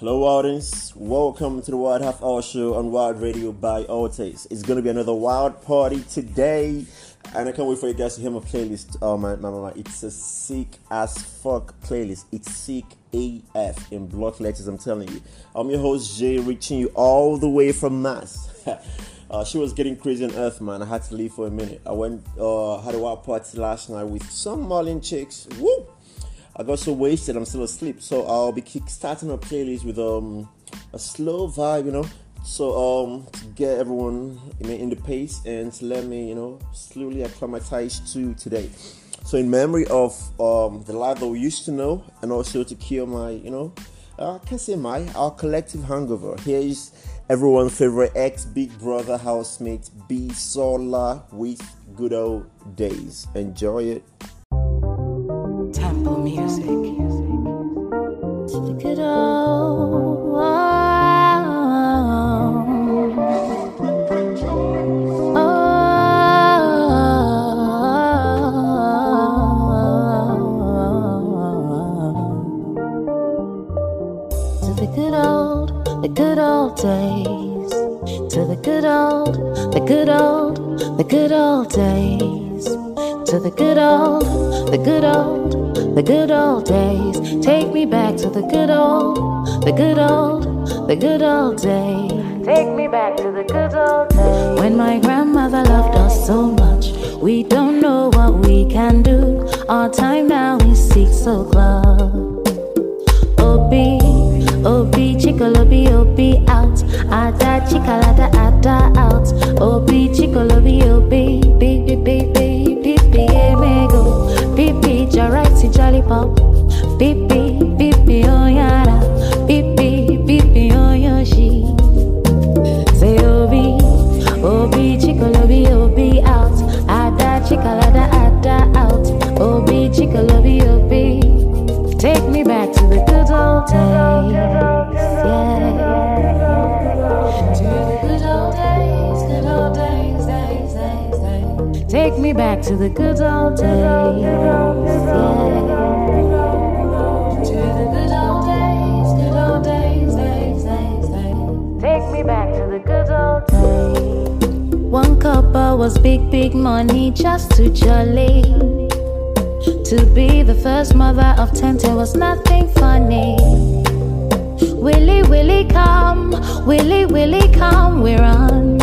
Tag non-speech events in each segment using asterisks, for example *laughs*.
Hello, audience. Welcome to the Wild Half Hour Show on Wild Radio by Alteist. It's to be another wild party today, and I can't wait for you guys to hear my playlist. Oh my, my, my, my. it's a sick as fuck playlist. It's sick AF in block letters. I'm telling you. I'm your host Jay, reaching you all the way from Mars. *laughs* uh, she was getting crazy on Earth, man. I had to leave for a minute. I went, uh, had a wild party last night with some Marlin chicks. Woo! I got so wasted, I'm still asleep. So I'll be kickstarting a playlist with um a slow vibe, you know. So um to get everyone in the pace and to let me, you know, slowly acclimatize to today. So in memory of um the life that we used to know, and also to cure my, you know, uh, I can say my our collective hangover. Here is everyone's favorite ex Big Brother housemate Bisola with good old days. Enjoy it. Music. Take it all. To the good old, the good old days. To the good old, the good old, the good old days. To the good old, the good old, the good old days. Take me back to the good old, the good old, the good old days. Take me back to the good old days. When my grandmother loved us so much, we don't know what we can do. Our time now is six o'clock. Obi, Obi, chikolobi, Obi out. Ada, chikalada, Ada out. Obi, chikolobi, Obi, baby, baby, pipi, emego. Pipi, jarighty, jolly pop. Pipi, pipi, oh yara. Pipi, pipi, oh yoshi. Say oh, Obi, Obi, oh, chikolobi, Obi oh, out. Ada, chikalada, Ada out. Obi, chikolobi, Obi. Take me back to the good old days. Yeah. To the good old days, good old days, days, days, days. Take me back to the good old days. Yeah. Was big, big money just to jolly. To be the first mother of ten, there was nothing funny. Willy, Willy, come, Willy, Willy, come, we run.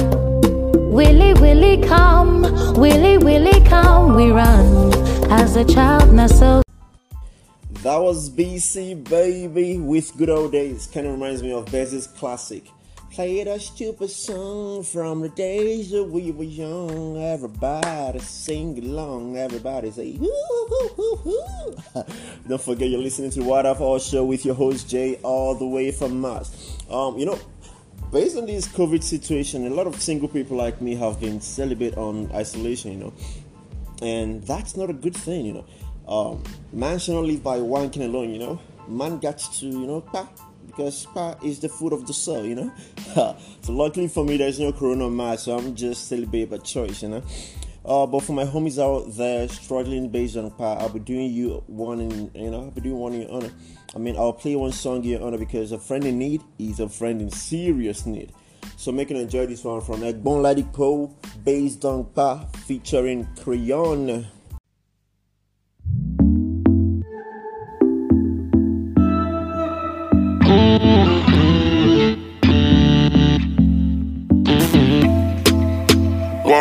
Willy, Willy, come, Willy, Willy, come, we run. As a child, now so. That was BC Baby with Good Old Days. Kind of reminds me of Bez's classic. Played a stupid song from the days that we were young. Everybody sing along. Everybody say, hoo, hoo, hoo, hoo. *laughs* Don't forget you're listening to What I've All Show with your host Jay, all the way from Mars. Um, you know, based on this COVID situation, a lot of single people like me have been celibate on isolation, you know, and that's not a good thing, you know. Um, man should not live by wanking alone, you know. Man got to, you know, pa, because pa is the food of the soul, you know. so luckily for me, there's no corona mask, so I'm just celibate by choice, you know. Uh, but for my homies out there struggling based on pa, I'll be doing you one in, you know, I'll be doing one in your honor. I mean, I'll play one song in your honor because a friend in need is a friend in serious need. So make you enjoy this one from Egbon Ladipoe, based on Pa, featuring Crayon.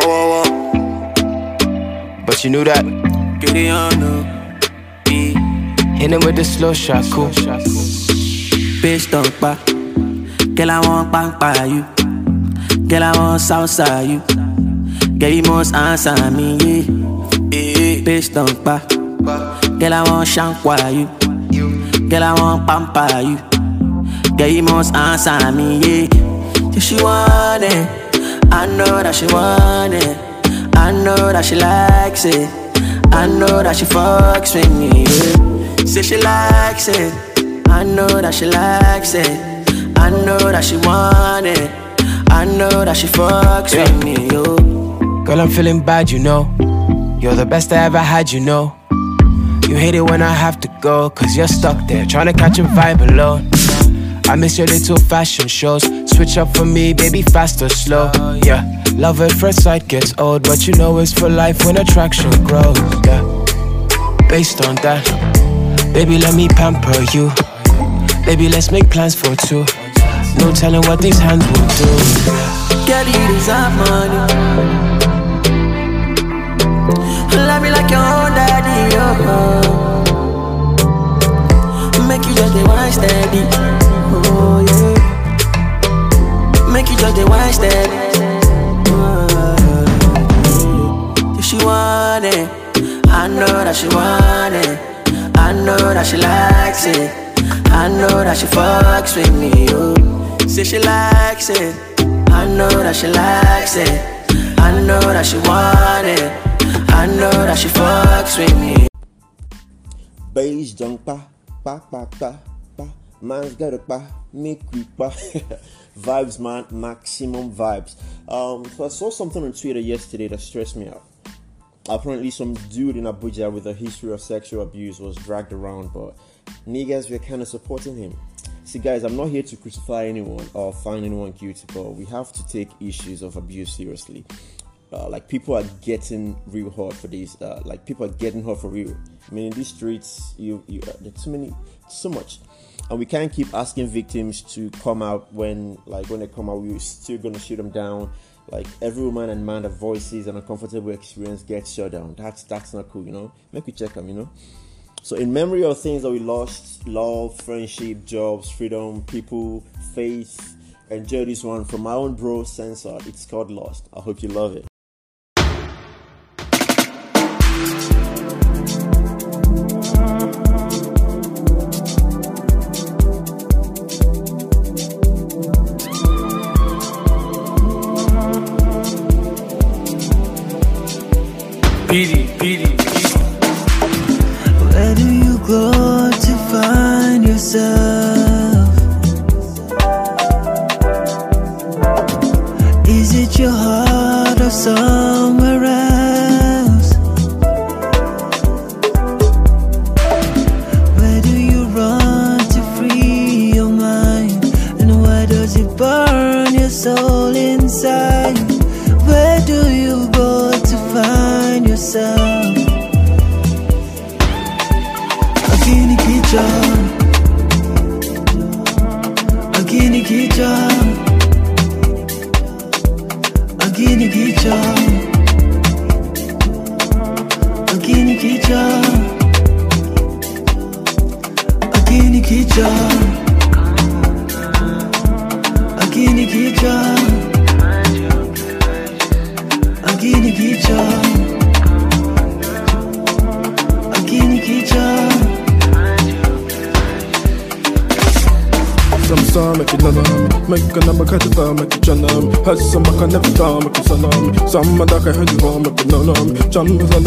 Wah, wah, wah. But you knew that. Get it on, no. Hit him with the slow shot, cool. Bitch, don't pa. Girl, I want bang by you. Girl, I want Southside you. Girl, you must answer me, yeah. Eh, Bitch, don't pa. Girl, I want shankwa you. Girl, I want pampa you. Girl, you must answer me, yeah. She want it, I know that she want it. I know that she likes it. I know that she fucks with me, yeah. Say she likes it. I know that she likes it. I know that she want it. I know that she fucks Yeah. with me, yo. Girl, I'm feeling bad, you know. You're the best I ever had, you know. You hate it when I have to go, cause you're stuck there, trying to catch a vibe alone. I miss your little fashion shows. Switch up for me, baby, fast or slow. Yeah, love at first sight gets old, but you know it's for life when attraction grows. Yeah, based on that, baby, let me pamper you. Baby, let's make plans for two. No telling what these hands will do. Girl, you deserve money. Love me like your own daddy, oh. Make you just the wine steady. Make you just the steady. Oh. If she want it, I know that she want it. I know that she likes it. I know that she fucks with me, oh. Say she likes it. I know that she likes it. I know that she want it. I know that she fucks with me. Bass jump pa pa pa pa pa. Man's got a pa make we pa. *laughs* vibes, man, maximum vibes. Um, so I saw something on Twitter yesterday that stressed me out. Apparently, some dude in Abuja with a history of sexual abuse was dragged around, but niggas were kind of supporting him. See, guys, I'm not here to crucify anyone or find anyone guilty, but we have to take issues of abuse seriously. Uh, like people are getting real hard for this. Uh, like people are getting hurt for real. I mean, in these streets, you you uh, there's too many, so much, and we can't keep asking victims to come out when like when they come out, we're still gonna shoot them down. Like every woman and man that voices an uncomfortable experience gets shut down. That's that's not cool, you know. Make we check them, you know. So in memory of things that we lost, love, friendship, jobs, freedom, people, faith, enjoy this one from my own bro Censored. It's called Lost. I hope you love it.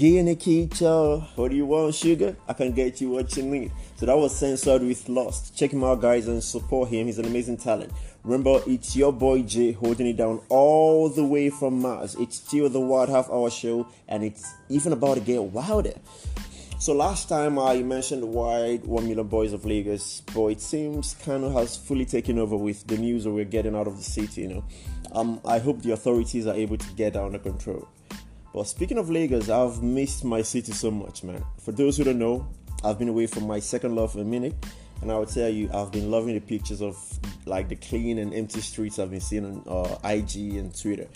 Guinea Keita, what do you want, sugar? I can get you what you need. So that was censored with Lost. Check him out, guys, and support him. He's an amazing talent. Remember, it's your boy Jay holding it down all the way from Mars. It's still the Wild Half Hour show, and it's even about to get wilder. So last time I mentioned wide 1 million boys of Lagos, but it seems Kano has fully taken over with the news that we're getting out of the city, you know. Um, I hope the authorities are able to get that under control. But speaking of Lagos, I've missed my city so much, man. For those who don't know, I've been away from my second love for a minute, and I will tell you, I've been loving the pictures of like the clean and empty streets I've been seeing on uh, IG and Twitter.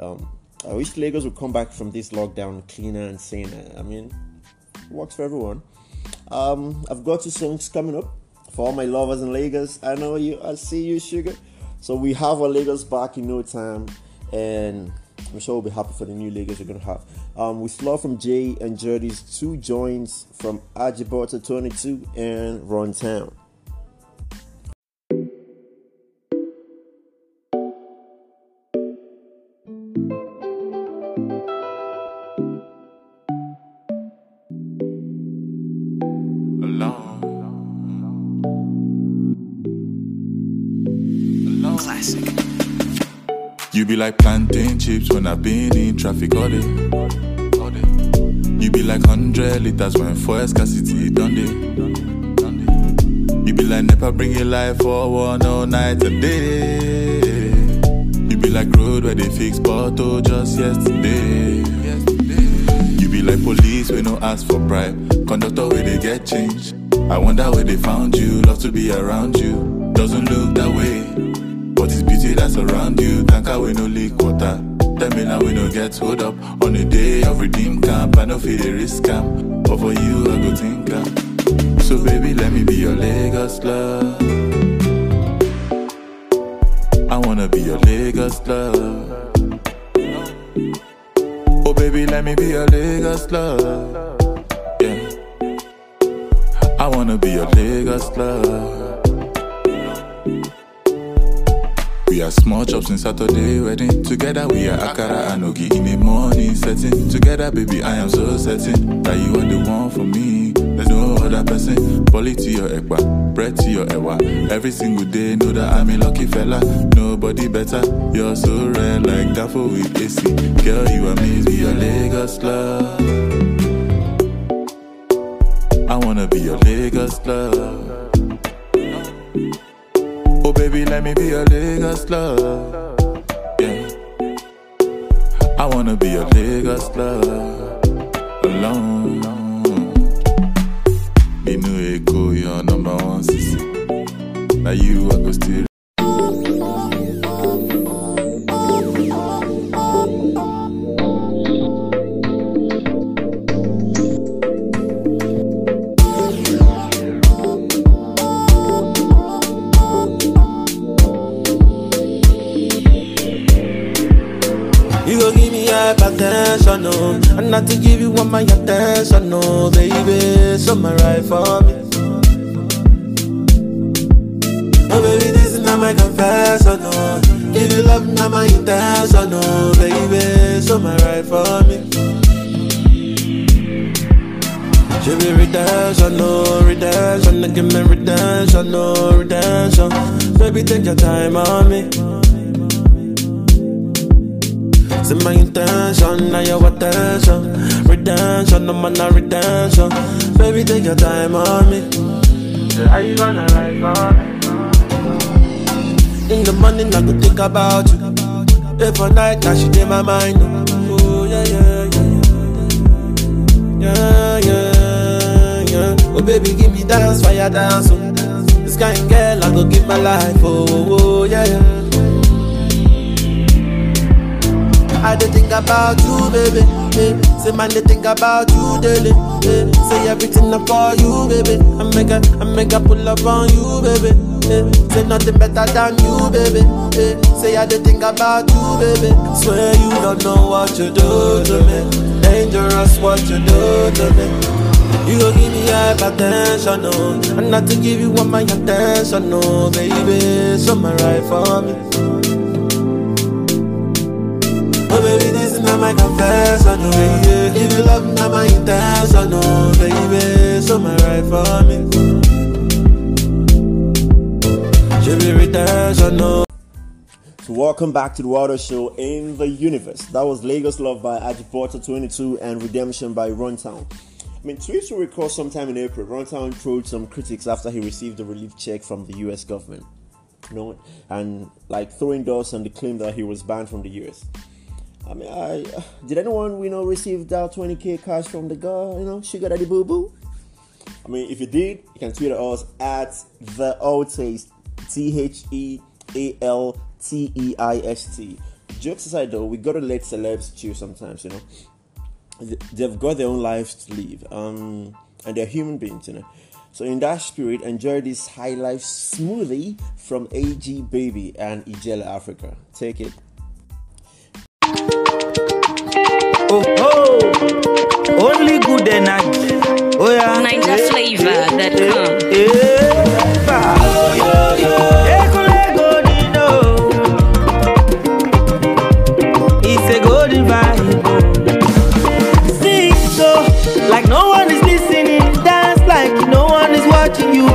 Um, I wish Lagos would come back from this lockdown cleaner and saner. I mean, works for everyone. Um, I've got two songs coming up for all my lovers in Lagos. I know you. I see you, sugar. So we have our Lagos back in no time, and I'm sure we'll be happy for the new Lakers we're going to have. Um, with love from Jay and Jody's two joints from Ajebutter 22 and Runtown. Classic. You be like plantain chips when I've been in traffic all day. All day. You be like 100 liters when fuel scarcity done day. You be like never bring your life forward all night and day. You be like road where they fix bottle just yesterday. You be like police when no ask for bribe. Conductor where they get change. I wonder where they found you. Love to be around you. Doesn't look that way. But it's beauty that's around you. Tanker we no leak water. Tell me now we no get hold up. On the day of redeem camp, I no feel the risk camp. But for you, I go think am. So baby, let me be your Lagos love. I wanna be your Lagos love. Oh baby, let me be your Lagos love. Yeah. I wanna be your Lagos love. We are small chops in Saturday wedding. Together we are Akara and Ogi in the morning setting. Together, baby, I am so certain that you are the one for me. There's no other person. To your ekba, bread to your ewa. Every single day, know that I'm a lucky fella. Nobody better. You're so rare, like danfo with AC. Girl, you amaze me, your Lagos love. I wanna be your Lagos love. Let me be your Lagos love. Yeah. I wanna be your Lagos love. Alone. Nínú Èkó, you're number one sissy. Now. You to give you all my attention, no Baby, so my right for me. Oh baby, this is not my confession, no. Give you love, not my intention, no. Baby, so my right for me. Should be redemption, no redemption. Give me redemption, no redemption. Baby, take your time on me Say my intention, now your attention. Redemption, no man, not redemption. Baby, take your time on me. Are you gonna for me? In the morning, I go think about you. Every night, now she in my mind. Oh, yeah, yeah, yeah. Yeah, yeah, yeah. Oh, baby, give me dance, fire dance. Oh. This kind girl, I go give my life. Oh, oh, oh yeah, yeah I dey think about you, baby. Eh. Say man, they think about you daily. Eh. Say everything up for you, baby. I make a, I make a pull up on you, baby. Eh. Say nothing better than you, baby. Say I dey think about you, baby. Swear you don't know what you do to me. Dangerous what you do to me. You go give me hypertension, no And not to give you all my attention, no Baby, so my right for me Oh baby, this is not my confession, yeah. Give you love, not my intention, no Baby, so my right for me Should be redemption, no So welcome back to the Water Show in the universe. That was Lagos Love by Ajebutter 22 and Redemption by Runtown. I mean, Tweets will recall sometime in April, Runtown trolled some critics after he received a relief check from the US government. You know, and like throwing dust on the claim that he was banned from the US. I mean, I *sighs* did anyone you know receive that 20k cash from the girl, you know, Sugar Daddy Boo Boo? I mean, if you did, you can tweet at us at the Alteist, T H E A L T E I S T. Jokes aside, though, we gotta let celebs chill sometimes, you know. They've got their own lives to live, um, and they're human beings, you know. So, in that spirit, enjoy this high life smoothie from AG Baby and Ijela Africa. Take it. Oh, oh, only good energy. Oh, yeah. Eh, flavor eh, that eh, come. Yeah. Ekule Godino. It's a golden vibe. Sing so like no one is listening. Dance like no one is watching you.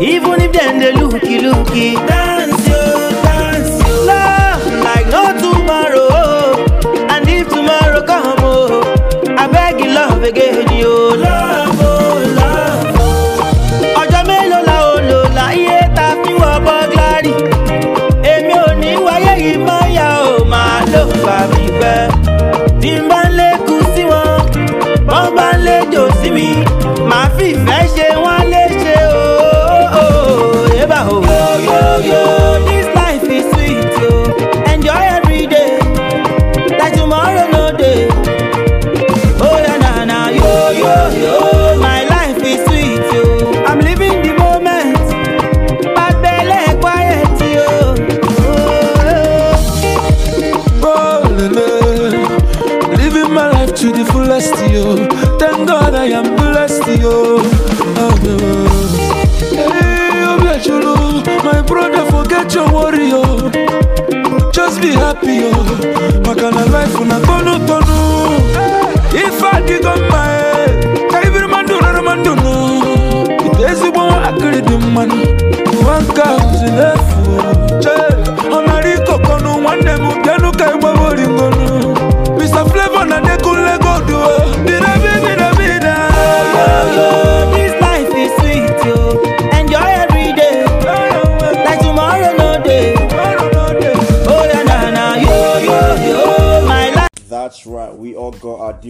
Even if then they looky looky. Dance again, Just be happy, yo. Makana life una kono tonu. If I dig on my head, every man do not man do no. It is the one I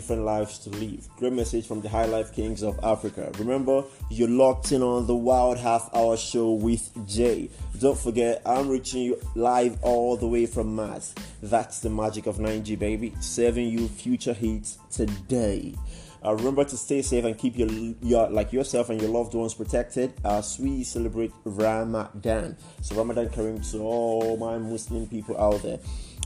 different lives to live. Great message from the High Life Kings of Africa. Remember, you're locked in on the Wild Half Hour Show with Jay. Don't forget, I'm reaching you live all the way from Mars. That's the magic of 9G, baby. Serving you future hits today. Uh, remember to stay safe and keep your, your like yourself and your loved ones protected as we celebrate Ramadan. So Ramadan Kareem to all my Muslim people out there.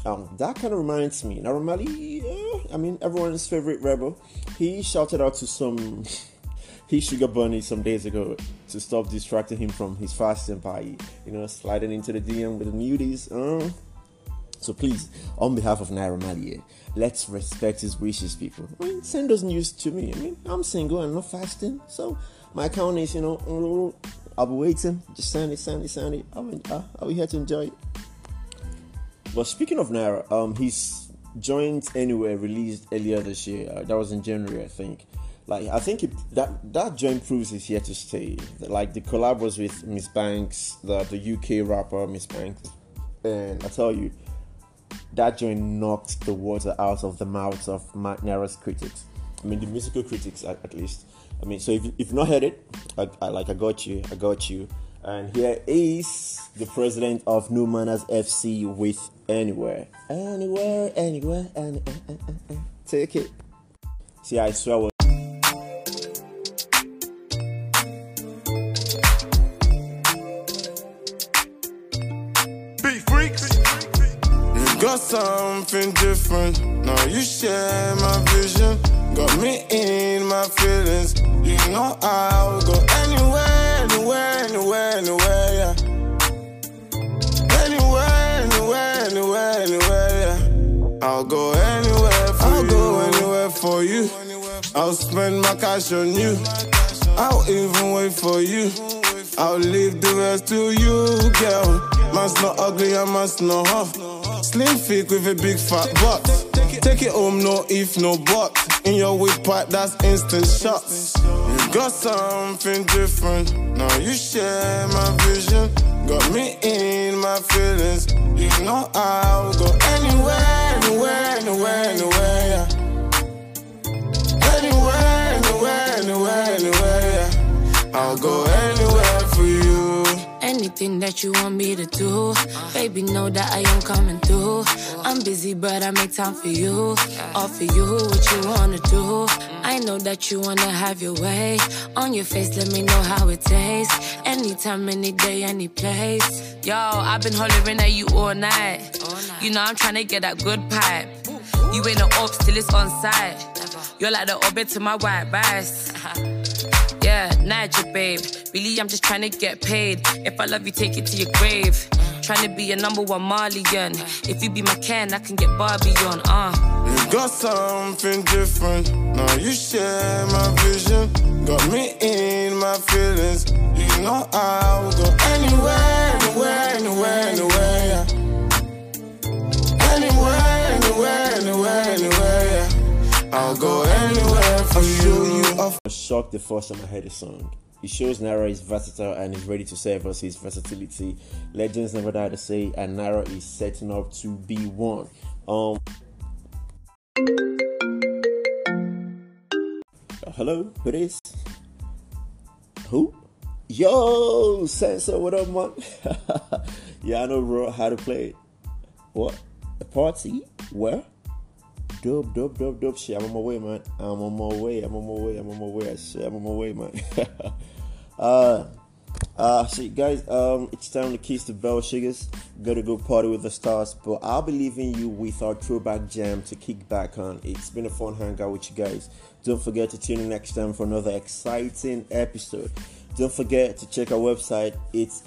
Um, that kind of reminds me. Now, Ramali, uh, I mean, everyone's favorite rebel, he shouted out to some *laughs* he sugar bunny some days ago to stop distracting him from his fasting by you know sliding into the DM with the nudies. Uh. So please, on behalf of Naira Marley, let's respect his wishes, people. I mean, send those news to me. I mean, I'm single and not fasting, so my account is, you know, I'll be waiting. Just send it, send it, send it. I'll be, uh, I'll be here to enjoy it. But speaking of Naira, um, his joint anywhere released earlier this year. Uh, that was in January, I think. Like I think it, that that joint proves is here to stay. Like the collab was with Miss Banks, the the UK rapper Miss Banks, and I tell you, that joint knocked the water out of the mouths of Naira's critics. I mean, the musical critics at, at least. I mean, so if, if you've not heard it, I, I, like I got you, I got you. And here is the president of New Manners FC with Anywhere. Anywhere, anywhere, any, uh. Take it. See, I swear. You got something different. Now you share my vision. Got me in my feelings. You know I'll go anywhere, for you. I'll spend my cash on you. I'll even wait for you. I'll leave the rest to you, girl. Man's not ugly, I must know her. Slim fit with a big fat butt. Take it home, no if, no but. In your whip pipe, that's instant shots. You got something different. Now you share my vision. Got me in my feelings. You know I'll go anywhere, anywhere, anywhere. Anywhere, I'll go anywhere for you. Anything that you want me to do, baby, know that I am coming through. I'm busy, but I make time for you. For you, what you wanna do. I know that you wanna have your way. On your face, let me know how it tastes. Anytime, any day, any place. Yo, I've been hollering at you all night. You know I'm trying to get that good pipe. You ain't no ops till it's on site. You're like the orbit to my white rice. Yeah, Niger, babe. Really, I'm just trying to get paid. If I love you, take it to your grave. Trying to be a number one Marlian. If you be my can, I can get Barbie on. Uh. You got something different. Now you share my vision. Got me in my feelings. You know I'll go anywhere, anywhere, anywhere, anywhere, yeah. Anywhere, anywhere, anywhere, anywhere, yeah. I'll go anywhere for you. I was shocked the first time I heard the song. It shows Naira is versatile and is ready to serve us his versatility. Legends never die to say, and Naira is setting up to be one. Um, hello, who is? Who? Yo, Sensor, what up, man? *laughs* yeah, I know, bro, how to play it. What? A party? Where? Dope, dope, dope, dope shit. I'm on my way, man. I'm on my way. I'm on my way. I'm on my way. I shit. I'm on my way, man. *laughs* uh, uh, shit, guys. Um, it's time to kiss the bell, sugars. Gotta go party with the stars. But I'll be leaving you with our throwback jam to kick back on. It's been a fun hangout with you guys. Don't forget to tune in next time for another exciting episode. Don't forget to check our website. It's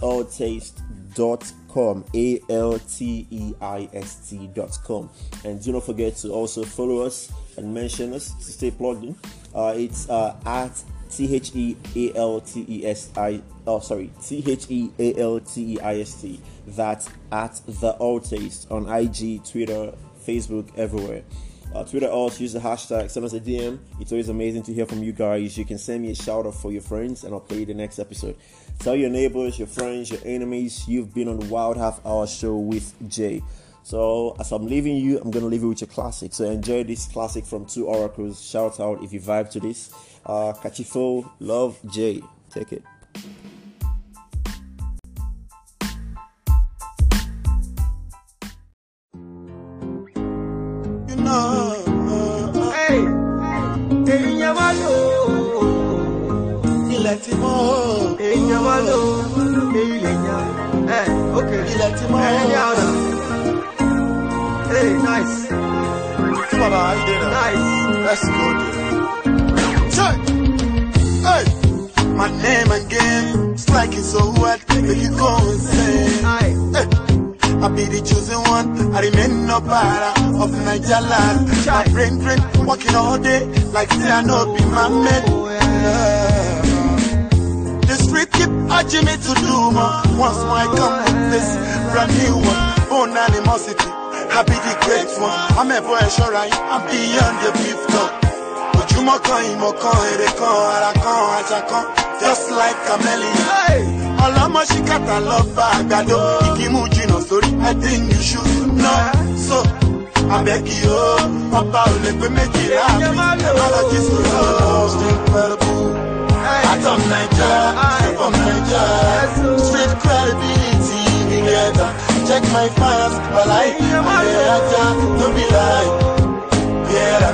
alteist.com. A L T E I S T.com. And do not forget to also follow us and mention us to stay plugged in. Uh, it's uh, at T H E A L T E S I. Oh, sorry, T H E A L T E I S T. That's at the Alteist on IG, Twitter, Facebook, everywhere. Uh, Twitter also use the hashtag, send us a DM. It's always amazing to hear from you guys. You can send me a shout out for your friends, and I'll play the next episode. Tell your neighbors, your friends, your enemies you've been on the Wild Half Hour show with Jay. So, as I'm leaving you, I'm going to leave you with your classic. So, enjoy this classic from Two Oracles. Shout out if you vibe to this. Uh, Kachifo, love Jay. Take it. You know, hey, èèyàn wá lò ó. Mọ́ o. Èèyàn wá lò. Èyí lè yan. Ẹ ok. Ilẹ̀ ti mọ́ o. Ẹ ní ọ̀nà. Hey, nice. Baba, how you doing? Nice. Let's go. Check. Hey. My name and game, it's like it's so wet, make you go insane. Hey. I be the chosen one, I remain no para of Niger land. My brain drain, working all day, like say I know be my mate. Yeah. Urging me to do more. Once more I come with this brand new one, own animosity. I be the great one, I'm ever assuring I'm beyond the beef talk. ojúmọ́ kan ìmọ̀ kan èrè kan ara kan ajá kan just like chameleon. ọlọ́mọ ṣìkàtà lọ bá àgbàdo ìkímú jìnnà sórí i think you should know so abẹ́kì o ọba ò lè pé méjì láàbí apology sọ̀rọ̀. Atom straight from Naija, street credibility together. Check my fans, but I, no be lie, yeah,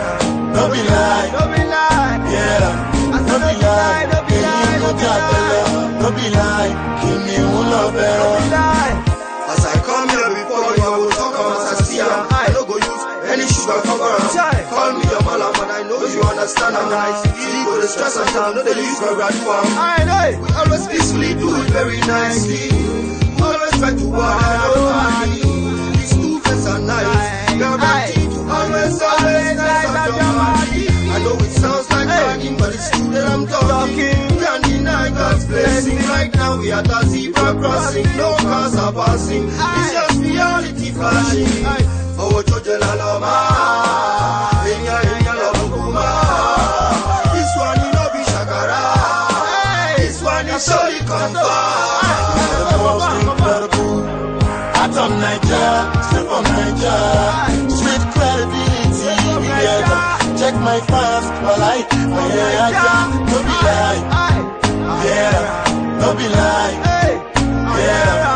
no be lie, no be lie, yeah, no be lie, no be lie, no be lie, no be lie, give me one love, any sugar cover am. Call me your malam, and I know you understand I'm Nice, you go the stress and time, no dey use my for am. I know we always peacefully do it very nicely. Always try to work I don't mind. These two friends are nice. Guaranteed to always, always nice and your money. I know it sounds like bragging, but it's true that I'm talking. Can't deny God's blessing. Right now we are at the zebra crossing. No cars are passing. It's just reality flashing. Owó tó jẹ lálọ́ máa. Street credibility together. Check my fans, but I, I hear ya, no be lie. Yeah, no be lie. Yeah,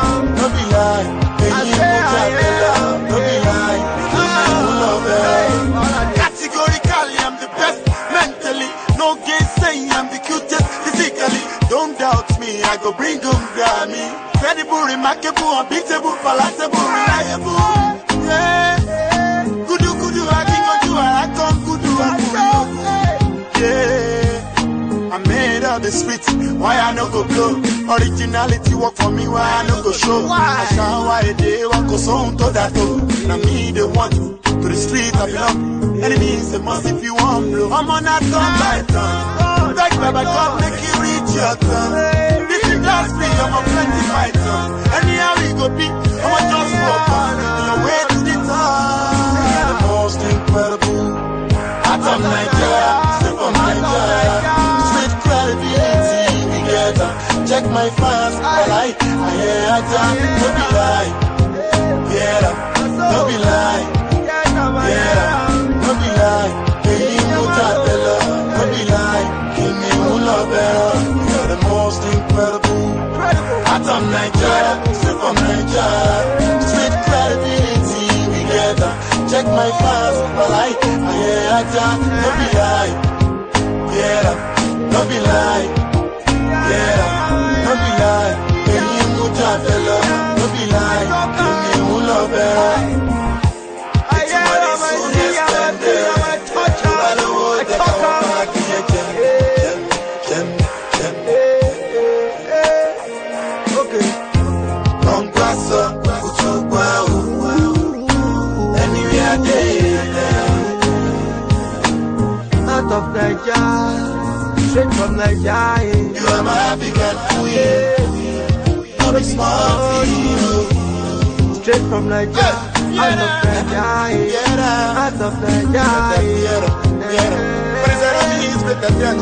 my fans, like, I hear her talk, no be lie. Yeah, no be lie. Yeah, no be lie. Èyí mú tàtẹ́lẹ̀, no be lie. Kìnì mú lọ bẹ̀rẹ̀, you're the most incredible. I'm from Nigeria, straight from Nigeria. Street credibility, we get her. Check my fans, like, I hear her talk, no be lie. Yeah, no be lie. Yeah, no queen. No be small thing. Straight from Nigeria, out of Nigeria, out of Nigeria. But is that on me? It's better than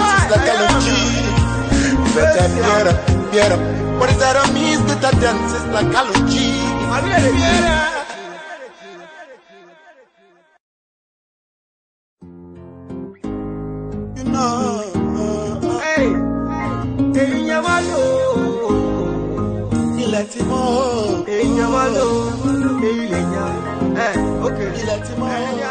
this is like a logy. Better fiera. What ilẹ̀ ti mọ́ o. èèyàn wá lò ó èyí lè yan ilẹ̀ ti mọ́.